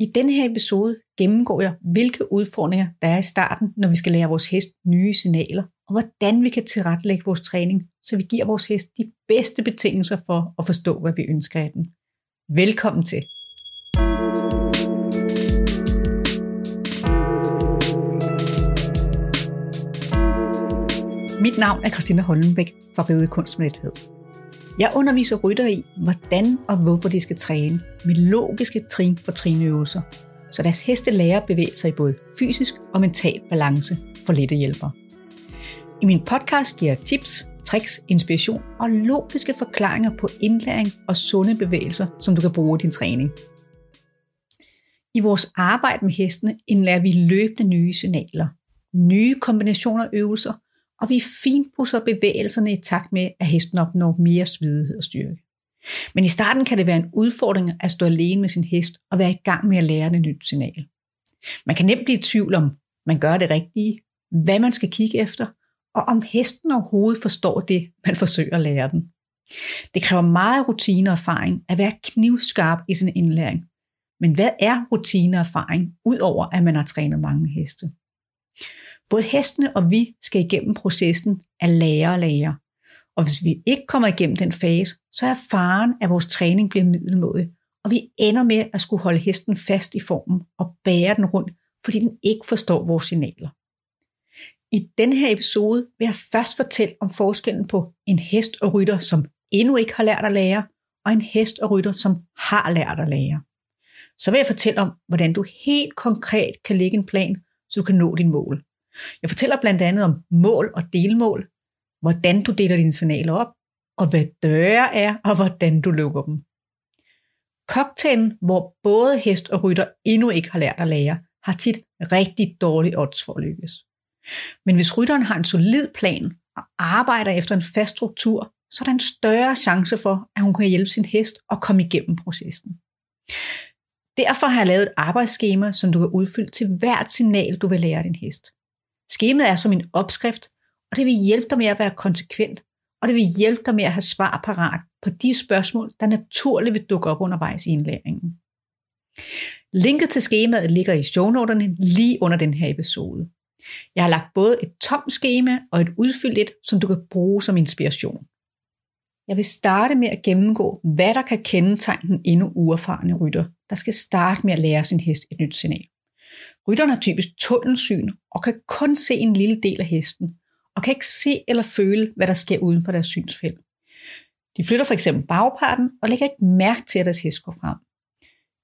I denne her episode gennemgår jeg, hvilke udfordringer der er i starten, når vi skal lære vores hest nye signaler, og hvordan vi kan tilrettelægge vores træning, så vi giver vores hest de bedste betingelser for at forstå, hvad vi ønsker af den. Velkommen til. Mit navn er Christina Hollenbæk fra Ride Kunst med jeg underviser rytter i, hvordan og hvorfor de skal træne med logiske trin for trinøvelser, så deres heste lærer at bevæge sig i både fysisk og mental balance for lette hjælper. I min podcast giver jeg tips, tricks, inspiration og logiske forklaringer på indlæring og sunde bevægelser, som du kan bruge i din træning. I vores arbejde med hestene indlærer vi løbende nye signaler, nye kombinationer af øvelser og vi finpusser bevægelserne i takt med, at hesten opnår mere svidighed og styrke. Men i starten kan det være en udfordring at stå alene med sin hest og være i gang med at lære det nyt signal. Man kan nemt blive i tvivl om, man gør det rigtige, hvad man skal kigge efter, og om hesten overhovedet forstår det, man forsøger at lære den. Det kræver meget rutine og erfaring at være knivskarp i sin indlæring. Men hvad er rutine og erfaring, udover at man har trænet mange heste? Både hestene og vi skal igennem processen af lære og lære. Og hvis vi ikke kommer igennem den fase, så er faren, at vores træning bliver middelmådig, og vi ender med at skulle holde hesten fast i formen og bære den rundt, fordi den ikke forstår vores signaler. I denne her episode vil jeg først fortælle om forskellen på en hest og rytter, som endnu ikke har lært at lære, og en hest og rytter, som har lært at lære. Så vil jeg fortælle om, hvordan du helt konkret kan lægge en plan, så du kan nå dit mål. Jeg fortæller blandt andet om mål og delmål, hvordan du deler dine signaler op, og hvad døre er, og hvordan du lukker dem. Cocktailen, hvor både hest og rytter endnu ikke har lært at lære, har tit rigtig dårlige odds for at lykkes. Men hvis rytteren har en solid plan og arbejder efter en fast struktur, så er der en større chance for, at hun kan hjælpe sin hest og komme igennem processen. Derfor har jeg lavet et arbejdsskema, som du kan udfylde til hvert signal, du vil lære din hest. Skemaet er som en opskrift, og det vil hjælpe dig med at være konsekvent, og det vil hjælpe dig med at have svar parat på de spørgsmål, der naturligt vil dukke op undervejs i indlæringen. Linket til skemaet ligger i shownoterne lige under den her episode. Jeg har lagt både et tomt skema og et udfyldt et, som du kan bruge som inspiration. Jeg vil starte med at gennemgå, hvad der kan kendetegne den endnu uerfarne rytter, der skal starte med at lære sin hest et nyt signal. Rytteren har typisk tunnelsyn og kan kun se en lille del af hesten, og kan ikke se eller føle, hvad der sker uden for deres synsfelt. De flytter for eksempel bagparten og lægger ikke mærke til, at deres hest går frem.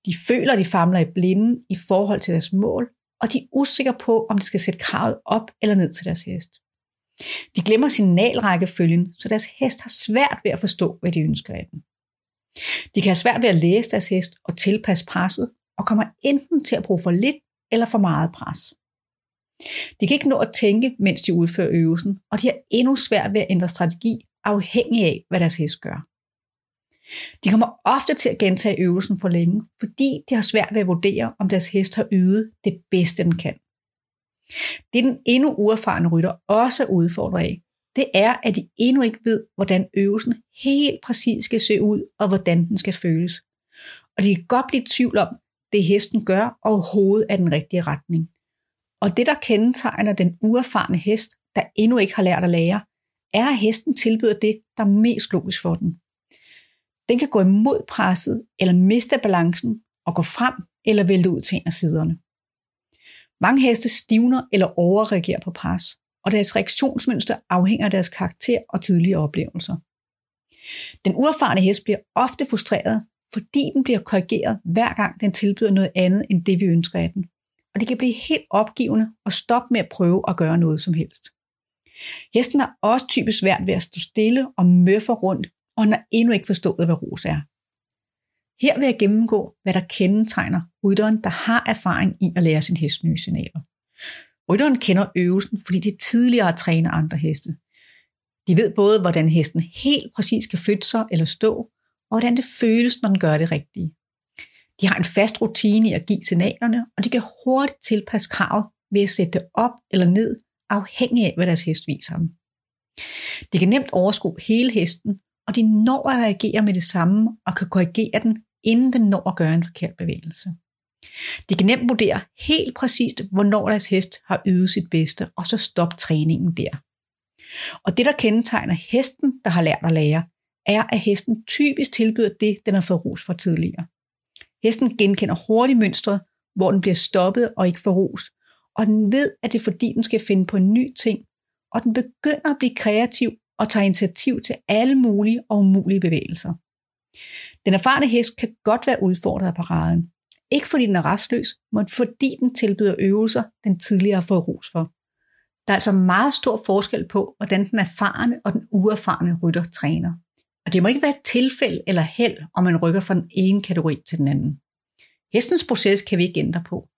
De føler, at de famler i blinden i forhold til deres mål, og de er usikre på, om de skal sætte kravet op eller ned til deres hest. De glemmer signalrækkefølgen, så deres hest har svært ved at forstå, hvad de ønsker af den. De kan have svært ved at læse deres hest og tilpasse presset, og kommer enten til at bruge for lidt eller for meget pres. De kan ikke nå at tænke, mens de udfører øvelsen, og de har endnu svært ved at ændre strategi, afhængig af, hvad deres hest gør. De kommer ofte til at gentage øvelsen for længe, fordi de har svært ved at vurdere, om deres hest har ydet det bedste, den kan. Det den endnu uerfarne rytter også er udfordret af, det er, at de endnu ikke ved, hvordan øvelsen helt præcis skal se ud, og hvordan den skal føles. Og de kan godt blive i tvivl om, det hesten gør, overhovedet er den rigtige retning. Og det, der kendetegner den uerfarne hest, der endnu ikke har lært at lære, er, at hesten tilbyder det, der er mest logisk for den. Den kan gå imod presset, eller miste balancen, og gå frem eller vælte ud til en af siderne. Mange heste stivner eller overreagerer på pres, og deres reaktionsmønster afhænger af deres karakter og tidligere oplevelser. Den uerfarne hest bliver ofte frustreret, fordi den bliver korrigeret hver gang den tilbyder noget andet end det, vi ønsker af den. Og det kan blive helt opgivende og stoppe med at prøve at gøre noget som helst. Hesten har også typisk svært ved at stå stille og møffe rundt, og når har endnu ikke forstået, hvad ros er. Her vil jeg gennemgå, hvad der kendetegner rytteren, der har erfaring i at lære sin hest nye signaler. Rytteren kender øvelsen, fordi de tidligere har trænet andre heste. De ved både, hvordan hesten helt præcis kan flytte sig eller stå, og hvordan det føles, når den gør det rigtige. De har en fast rutine i at give signalerne, og de kan hurtigt tilpasse kravet ved at sætte det op eller ned, afhængig af, hvad deres hest viser dem. De kan nemt overskue hele hesten, og de når at reagere med det samme og kan korrigere den, inden den når at gøre en forkert bevægelse. De kan nemt vurdere helt præcist, hvornår deres hest har ydet sit bedste, og så stoppe træningen der. Og det, der kendetegner hesten, der har lært at lære, er, at hesten typisk tilbyder det, den har fået ros for tidligere. Hesten genkender hurtigt mønstret, hvor den bliver stoppet og ikke får ros, og den ved, at det er fordi, den skal finde på en ny ting, og den begynder at blive kreativ og tager initiativ til alle mulige og umulige bevægelser. Den erfarne hest kan godt være udfordret af paraden. Ikke fordi den er restløs, men fordi den tilbyder øvelser, den tidligere har fået ros for. Der er altså meget stor forskel på, hvordan den erfarne og den uerfarne rytter træner. Og det må ikke være et tilfælde eller held, om man rykker fra den ene kategori til den anden. Hestens proces kan vi ikke ændre på,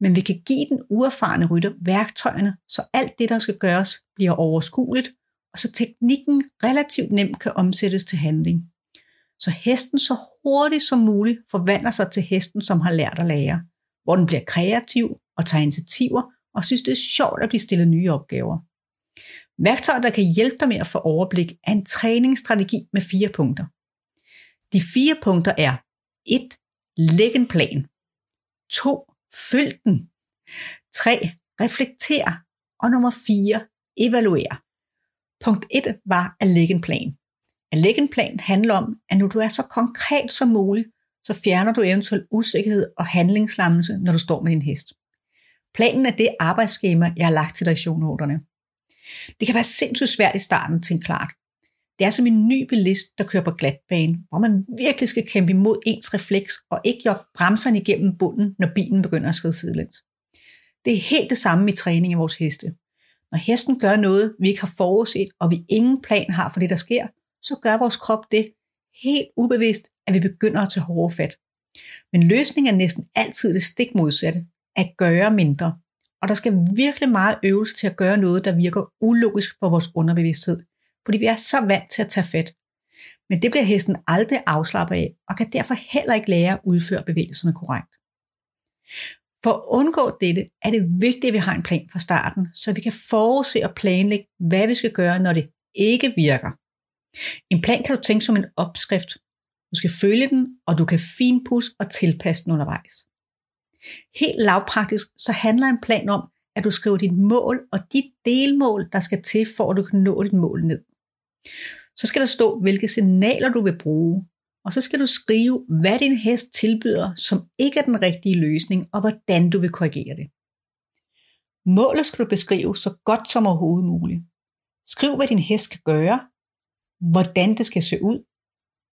men vi kan give den uerfarne rytter værktøjerne, så alt det, der skal gøres, bliver overskueligt, og så teknikken relativt nemt kan omsættes til handling. Så hesten så hurtigt som muligt forvandler sig til hesten, som har lært at lære, hvor den bliver kreativ og tager initiativer og synes, det er sjovt at blive stillet nye opgaver. Værktøjet, der kan hjælpe dig med at få overblik, er en træningsstrategi med fire punkter. De fire punkter er 1. Læg en plan. 2. Følg den. 3. Reflekter. Og nummer 4. Evaluer. Punkt 1 var at lægge en plan. At lægge en plan handler om, at når du er så konkret som muligt, så fjerner du eventuel usikkerhed og handlingslammelse, når du står med din hest. Planen er det arbejdsskema, jeg har lagt til dig i shownoterne. Det kan være sindssygt svært i starten, til klart. Det er som en ny bilist, der kører på glatbane, hvor man virkelig skal kæmpe imod ens refleks og ikke jogge bremserne igennem bunden, når bilen begynder at skride sidelæns. Det er helt det samme i træning af vores heste. Når hesten gør noget, vi ikke har forudset, og vi ingen plan har for det, der sker, så gør vores krop det helt ubevidst, at vi begynder at tage hårde fat. Men løsningen er næsten altid det stik modsatte, at gøre mindre. Og der skal virkelig meget øvelse til at gøre noget, der virker ulogisk for vores underbevidsthed, fordi vi er så vant til at tage fat. Men det bliver hesten aldrig afslappet af, og kan derfor heller ikke lære at udføre bevægelserne korrekt. For at undgå dette er det vigtigt, at vi har en plan fra starten, så vi kan forudse og planlægge, hvad vi skal gøre, når det ikke virker. En plan kan du tænke som en opskrift. Du skal følge den, og du kan finpudse og tilpasse den undervejs. Helt lavpraktisk, så handler en plan om, at du skriver dit mål og de delmål, der skal til, for at du kan nå dit mål ned. Så skal der stå, hvilke signaler du vil bruge, og så skal du skrive, hvad din hest tilbyder, som ikke er den rigtige løsning, og hvordan du vil korrigere det. Målet skal du beskrive så godt som overhovedet muligt. Skriv, hvad din hest skal gøre, hvordan det skal se ud,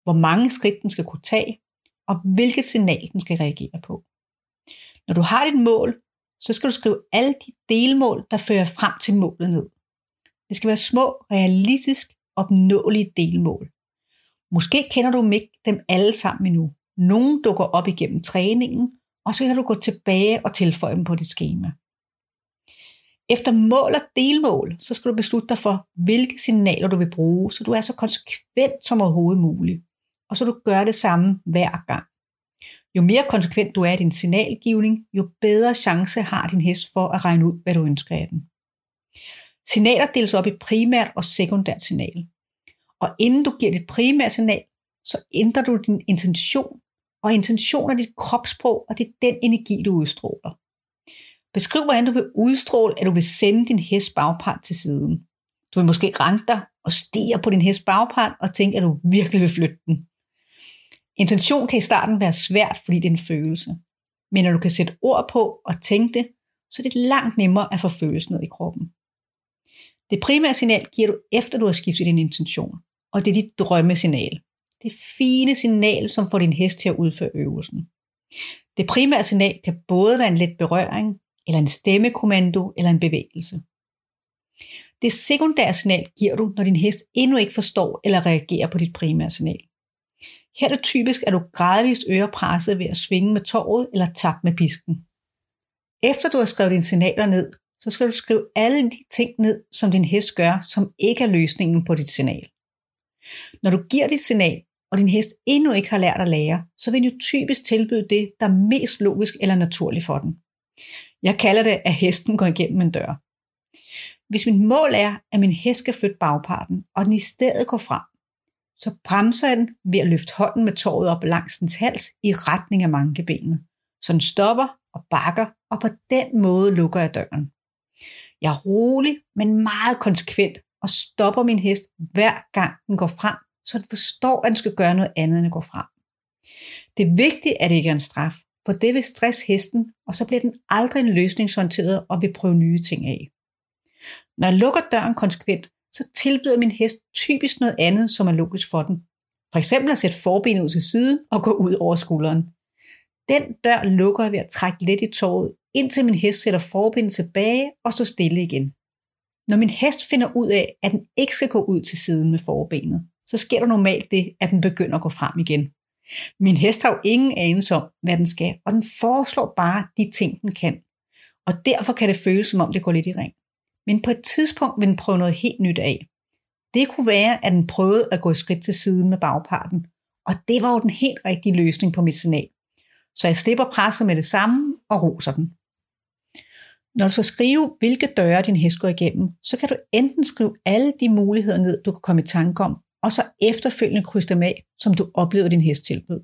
hvor mange skridt den skal kunne tage, og hvilket signal den skal reagere på. Når du har dit mål, så skal du skrive alle de delmål, der fører frem til målet ned. Det skal være små, realistisk opnåelige delmål. Måske kender du ikke dem alle sammen endnu. Nogle dukker op igennem træningen, og så kan du gå tilbage og tilføje dem på dit schema. Efter mål og delmål, så skal du beslutte dig for, hvilke signaler du vil bruge, så du er så konsekvent som overhovedet muligt. Og så du gør det samme hver gang. Jo mere konsekvent du er i din signalgivning, jo bedre chance har din hest for at regne ud, hvad du ønsker af den. Signaler deles op i primært og sekundært signal. Og inden du giver dit primære signal, så ændrer du din intention, og intention er dit kropssprog, og det er den energi, du udstråler. Beskriv, hvordan du vil udstråle, at du vil sende din hest bagpart til siden. Du vil måske ranke dig og stige på din hest bagpart og tænke, at du virkelig vil flytte den. Intention kan i starten være svært, fordi det er en følelse. Men når du kan sætte ord på og tænke det, så er det langt nemmere at få følelsen ned i kroppen. Det primære signal giver du efter du har skiftet din intention, og det er dit drømmesignal. Det fine signal, som får din hest til at udføre øvelsen. Det primære signal kan både være en let berøring, eller en stemmekommando, eller en bevægelse. Det sekundære signal giver du, når din hest endnu ikke forstår eller reagerer på dit primære signal. Her er det typisk, at du gradvist øger presset ved at svinge med tåret eller tappe med pisken. Efter du har skrevet dine signaler ned, så skal du skrive alle de ting ned, som din hest gør, som ikke er løsningen på dit signal. Når du giver dit signal, og din hest endnu ikke har lært at lære, så vil du typisk tilbyde det, der er mest logisk eller naturligt for den. Jeg kalder det, at hesten går igennem en dør. Hvis mit mål er, at min hest skal flytte bagparten, og den i stedet går frem, så bremser jeg den ved at løfte hånden med tåret op langs dens hals i retning af mankebenet. så den stopper og bakker, og på den måde lukker jeg døren. Jeg er rolig, men meget konsekvent, og stopper min hest hver gang den går frem, så den forstår, at den skal gøre noget andet, end at gå frem. Det er vigtigt, at det ikke er en straf, for det vil stresse hesten, og så bliver den aldrig en løsningsorienteret og vil prøve nye ting af. Når jeg lukker døren konsekvent, så tilbyder min hest typisk noget andet, som er logisk for den. For eksempel at sætte forbenet ud til siden og gå ud over skulderen. Den dør lukker jeg ved at trække lidt i tåret, indtil min hest sætter forbenet tilbage og så stille igen. Når min hest finder ud af, at den ikke skal gå ud til siden med forbenet, så sker der normalt det, at den begynder at gå frem igen. Min hest har jo ingen anelse om, hvad den skal, og den foreslår bare de ting, den kan. Og derfor kan det føles, som om det går lidt i ring. Men på et tidspunkt vil den prøve noget helt nyt af. Det kunne være, at den prøvede at gå et skridt til siden med bagparten, og det var jo den helt rigtige løsning på mit signal. Så jeg slipper presset med det samme og roser den. Når du skal skrive, hvilke døre din hest går igennem, så kan du enten skrive alle de muligheder ned, du kan komme i tanke om, og så efterfølgende krydse dem af, som du oplevede din hest tilbød.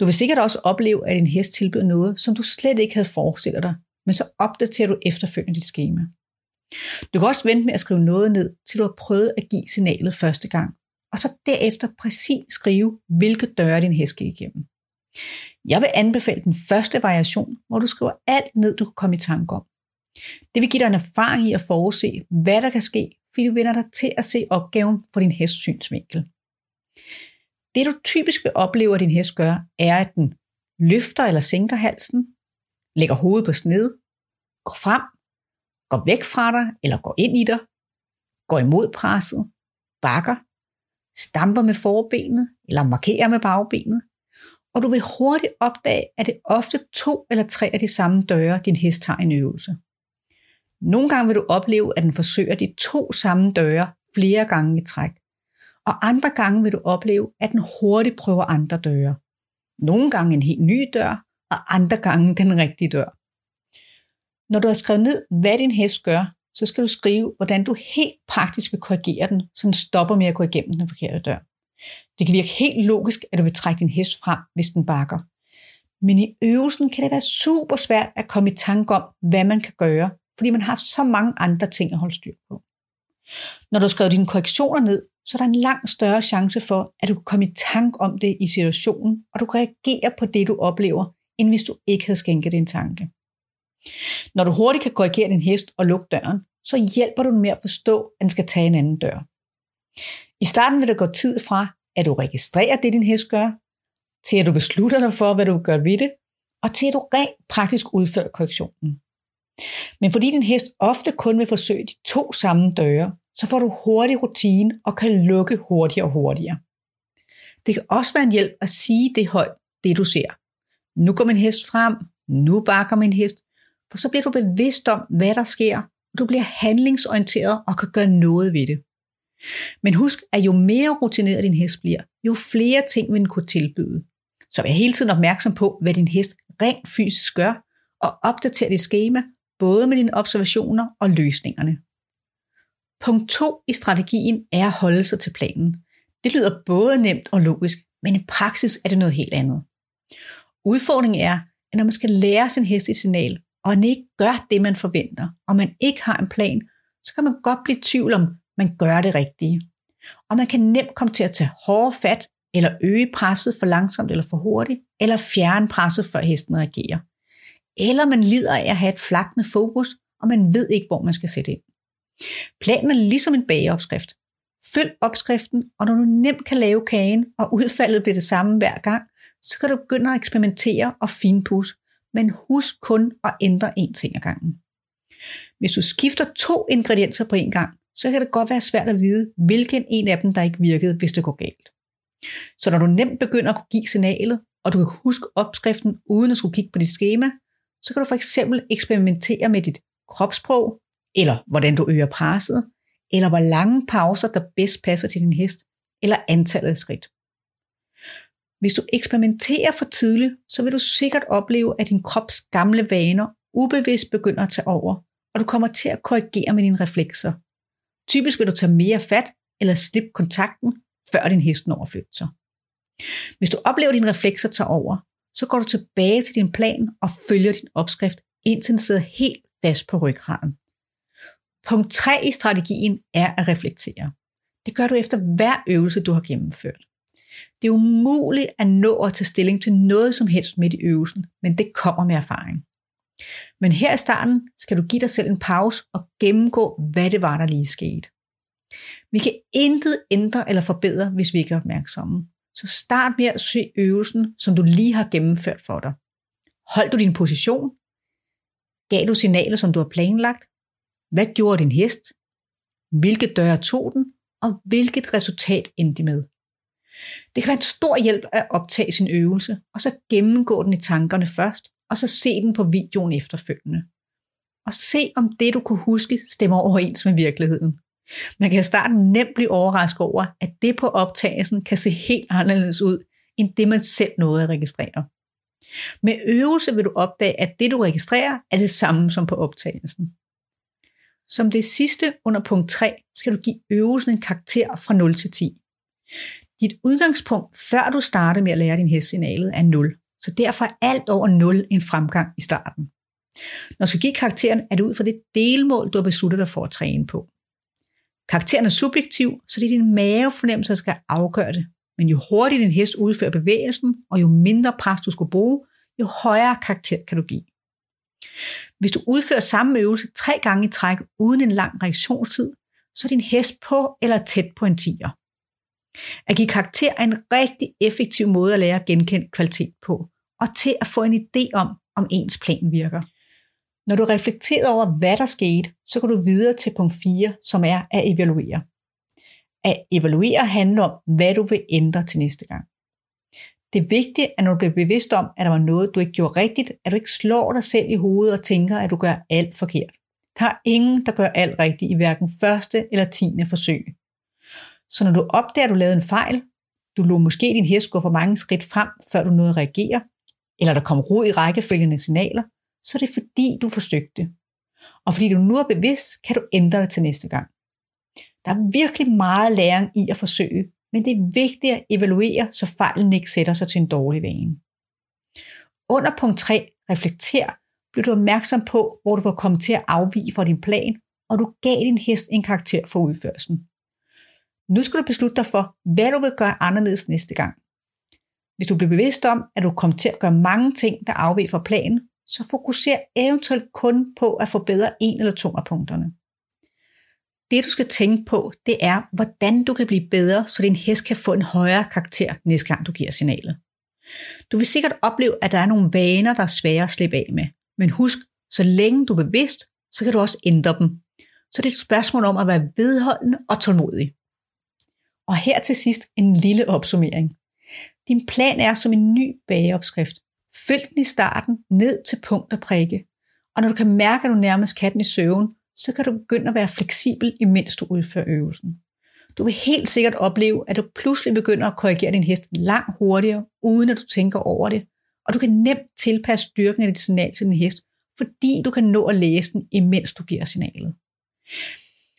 Du vil sikkert også opleve, at din hest tilbyder noget, som du slet ikke havde forestillet dig, men så opdaterer du efterfølgende dit schema. Du kan også vente med at skrive noget ned, til du har prøvet at give signalet første gang, og så derefter præcis skrive, hvilke døre din hest gik igennem. Jeg vil anbefale den første variation, hvor du skriver alt ned, du kan komme i tanke om. Det vil give dig en erfaring i at forudse, hvad der kan ske, fordi du vender dig til at se opgaven fra din hests synsvinkel. Det du typisk vil opleve, at din hest gør, er, at den løfter eller sænker halsen, lægger hovedet på sned, går frem, går væk fra dig eller går ind i dig, går imod presset, bakker, stamper med forbenet eller markerer med bagbenet, og du vil hurtigt opdage, at det ofte to eller tre af de samme døre, din hest har en øvelse. Nogle gange vil du opleve, at den forsøger de to samme døre flere gange i træk, og andre gange vil du opleve, at den hurtigt prøver andre døre. Nogle gange en helt ny dør, og andre gange den rigtige dør. Når du har skrevet ned, hvad din hest gør, så skal du skrive, hvordan du helt praktisk vil korrigere den, så den stopper med at gå igennem den forkerte dør. Det kan virke helt logisk, at du vil trække din hest frem, hvis den bakker. Men i øvelsen kan det være super svært at komme i tanke om, hvad man kan gøre, fordi man har så mange andre ting at holde styr på. Når du skriver dine korrektioner ned, så er der en langt større chance for, at du kan komme i tanke om det i situationen, og du kan reagere på det, du oplever, end hvis du ikke havde skænket din tanke. Når du hurtigt kan korrigere din hest og lukke døren, så hjælper du den med at forstå, at den skal tage en anden dør. I starten vil der gå tid fra, at du registrerer det, din hest gør, til at du beslutter dig for, hvad du gør ved det, og til at du rent praktisk udfører korrektionen. Men fordi din hest ofte kun vil forsøge de to samme døre, så får du hurtig rutine og kan lukke hurtigere og hurtigere. Det kan også være en hjælp at sige det højt, det du ser. Nu går min hest frem, nu bakker min hest, for så bliver du bevidst om, hvad der sker, og du bliver handlingsorienteret og kan gøre noget ved det. Men husk, at jo mere rutineret din hest bliver, jo flere ting vil den kunne tilbyde. Så vær hele tiden opmærksom på, hvad din hest rent fysisk gør, og opdater dit schema, både med dine observationer og løsningerne. Punkt 2 i strategien er at holde sig til planen. Det lyder både nemt og logisk, men i praksis er det noget helt andet. Udfordringen er, at når man skal lære sin hest et signal, og man ikke gør det, man forventer, og man ikke har en plan, så kan man godt blive i tvivl om, man gør det rigtige. Og man kan nemt komme til at tage hårde fat, eller øge presset for langsomt eller for hurtigt, eller fjerne presset, før hesten reagerer. Eller man lider af at have et flakende fokus, og man ved ikke, hvor man skal sætte ind. Planen er ligesom en bageopskrift. Følg opskriften, og når du nemt kan lave kagen, og udfaldet bliver det samme hver gang, så kan du begynde at eksperimentere og finpudse, men husk kun at ændre én ting ad gangen. Hvis du skifter to ingredienser på en gang, så kan det godt være svært at vide, hvilken en af dem, der ikke virkede, hvis det går galt. Så når du nemt begynder at kunne give signalet, og du kan huske opskriften uden at skulle kigge på dit schema, så kan du for eksempel eksperimentere med dit kropssprog, eller hvordan du øger presset, eller hvor lange pauser, der bedst passer til din hest, eller antallet af skridt. Hvis du eksperimenterer for tidligt, så vil du sikkert opleve, at din krops gamle vaner ubevidst begynder at tage over, og du kommer til at korrigere med dine reflekser. Typisk vil du tage mere fat eller slippe kontakten, før din hest når at flytte sig. Hvis du oplever, at dine reflekser tager over, så går du tilbage til din plan og følger din opskrift, indtil den sidder helt fast på ryggraden. Punkt 3 i strategien er at reflektere. Det gør du efter hver øvelse, du har gennemført. Det er umuligt at nå at tage stilling til noget som helst midt i øvelsen, men det kommer med erfaring. Men her i starten skal du give dig selv en pause og gennemgå, hvad det var, der lige skete. Vi kan intet ændre eller forbedre, hvis vi ikke er opmærksomme. Så start med at se øvelsen, som du lige har gennemført for dig. Hold du din position? Gav du signaler, som du har planlagt? Hvad gjorde din hest? Hvilke døre tog den? Og hvilket resultat endte de med? Det kan være en stor hjælp at optage sin øvelse, og så gennemgå den i tankerne først, og så se den på videoen efterfølgende. Og se om det, du kunne huske, stemmer overens med virkeligheden. Man kan i starten nemt blive overrasket over, at det på optagelsen kan se helt anderledes ud, end det man selv nåede at registrere. Med øvelse vil du opdage, at det du registrerer er det samme som på optagelsen. Som det sidste under punkt 3 skal du give øvelsen en karakter fra 0 til 10. Dit udgangspunkt, før du starter med at lære din hest signalet, er 0. Så derfor er alt over 0 en fremgang i starten. Når du skal give karakteren, er det ud fra det delmål, du har besluttet dig for at træne på. Karakteren er subjektiv, så det er din mavefornemmelse, der skal afgøre det. Men jo hurtigere din hest udfører bevægelsen, og jo mindre pres du skal bruge, jo højere karakter kan du give. Hvis du udfører samme øvelse tre gange i træk uden en lang reaktionstid, så er din hest på eller tæt på en tiger. At give karakter er en rigtig effektiv måde at lære at genkende kvalitet på, og til at få en idé om, om ens plan virker. Når du reflekterer over, hvad der skete, så går du videre til punkt 4, som er at evaluere. At evaluere handler om, hvad du vil ændre til næste gang. Det er vigtigt, at når du bliver bevidst om, at der var noget, du ikke gjorde rigtigt, at du ikke slår dig selv i hovedet og tænker, at du gør alt forkert. Der er ingen, der gør alt rigtigt i hverken første eller tiende forsøg. Så når du opdager, at du lavede en fejl, du lå måske din hest gå for mange skridt frem, før du nåede at reagere, eller der kom rod i rækkefølgende signaler, så er det fordi, du forsøgte. Og fordi du nu er bevidst, kan du ændre det til næste gang. Der er virkelig meget læring i at forsøge, men det er vigtigt at evaluere, så fejlen ikke sætter sig til en dårlig vane. Under punkt 3, reflekter, bliver du opmærksom på, hvor du var kommet til at afvige fra din plan, og du gav din hest en karakter for udførelsen. Nu skal du beslutte dig for, hvad du vil gøre anderledes næste gang. Hvis du bliver bevidst om, at du kommer til at gøre mange ting, der afviger fra planen, så fokuser eventuelt kun på at forbedre en eller to af punkterne. Det du skal tænke på, det er, hvordan du kan blive bedre, så din hest kan få en højere karakter næste gang du giver signalet. Du vil sikkert opleve, at der er nogle vaner, der er svære at slippe af med. Men husk, så længe du er bevidst, så kan du også ændre dem. Så det er et spørgsmål om at være vedholdende og tålmodig. Og her til sidst en lille opsummering. Din plan er som en ny bageopskrift. Følg den i starten ned til punkt og prikke. Og når du kan mærke, at du nærmest kan den i søvn, så kan du begynde at være fleksibel, imens du udfører øvelsen. Du vil helt sikkert opleve, at du pludselig begynder at korrigere din hest langt hurtigere, uden at du tænker over det. Og du kan nemt tilpasse styrken af dit signal til din hest, fordi du kan nå at læse den, imens du giver signalet.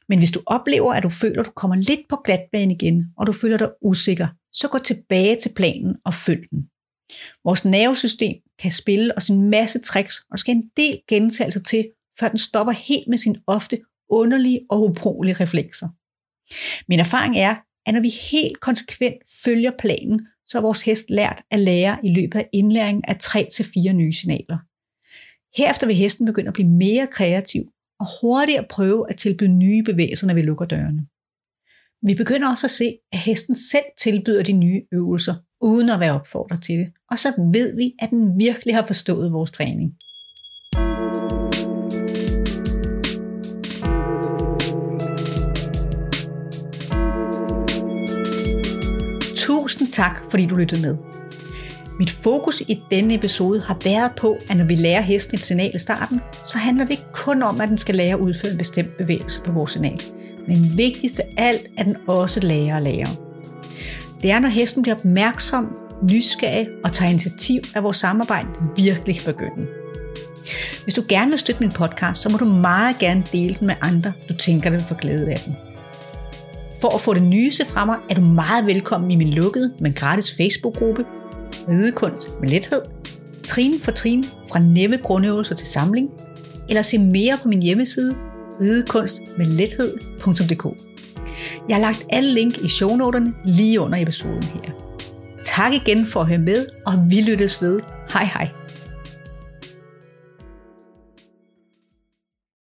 Men hvis du oplever, at du føler, at du kommer lidt på glatbanen igen, og du føler dig usikker, så gå tilbage til planen og følg den. Vores nervesystem kan spille os en masse tricks, og der skal en del gentagelser til, før den stopper helt med sin ofte underlige og ubrugelige reflekser. Min erfaring er, at når vi helt konsekvent følger planen, så har vores hest lært at lære i løbet af indlæringen af 3-4 nye signaler. Herefter vil hesten begynde at blive mere kreativ og hurtigt at prøve at tilbyde nye bevægelser, når vi lukker dørene. Vi begynder også at se, at hesten selv tilbyder de nye øvelser, uden at være opfordret til det. Og så ved vi, at den virkelig har forstået vores træning. Tusind tak, fordi du lyttede med. Mit fokus i denne episode har været på, at når vi lærer hesten et signal i starten, så handler det ikke kun om, at den skal lære at udføre en bestemt bevægelse på vores signal. Men vigtigst af alt, at den også lærer at lære. Det er, når hesten bliver opmærksom, nysgerrig og tager initiativ, af vores samarbejde virkelig kan begynde. Hvis du gerne vil støtte min podcast, så må du meget gerne dele den med andre, du tænker, der vil få glæde af den. For at få det nyeste fra mig, er du meget velkommen i min lukkede, men gratis Facebook-gruppe, Ridekunst med lethed, trin for trin fra nemme grundøvelser til samling, eller se mere på min hjemmeside ridekunstmedlethed.dk. Jeg har lagt alle link i shownoterne lige under episoden her. Tak igen for at høre med, og vi lyttes ved. Hej hej.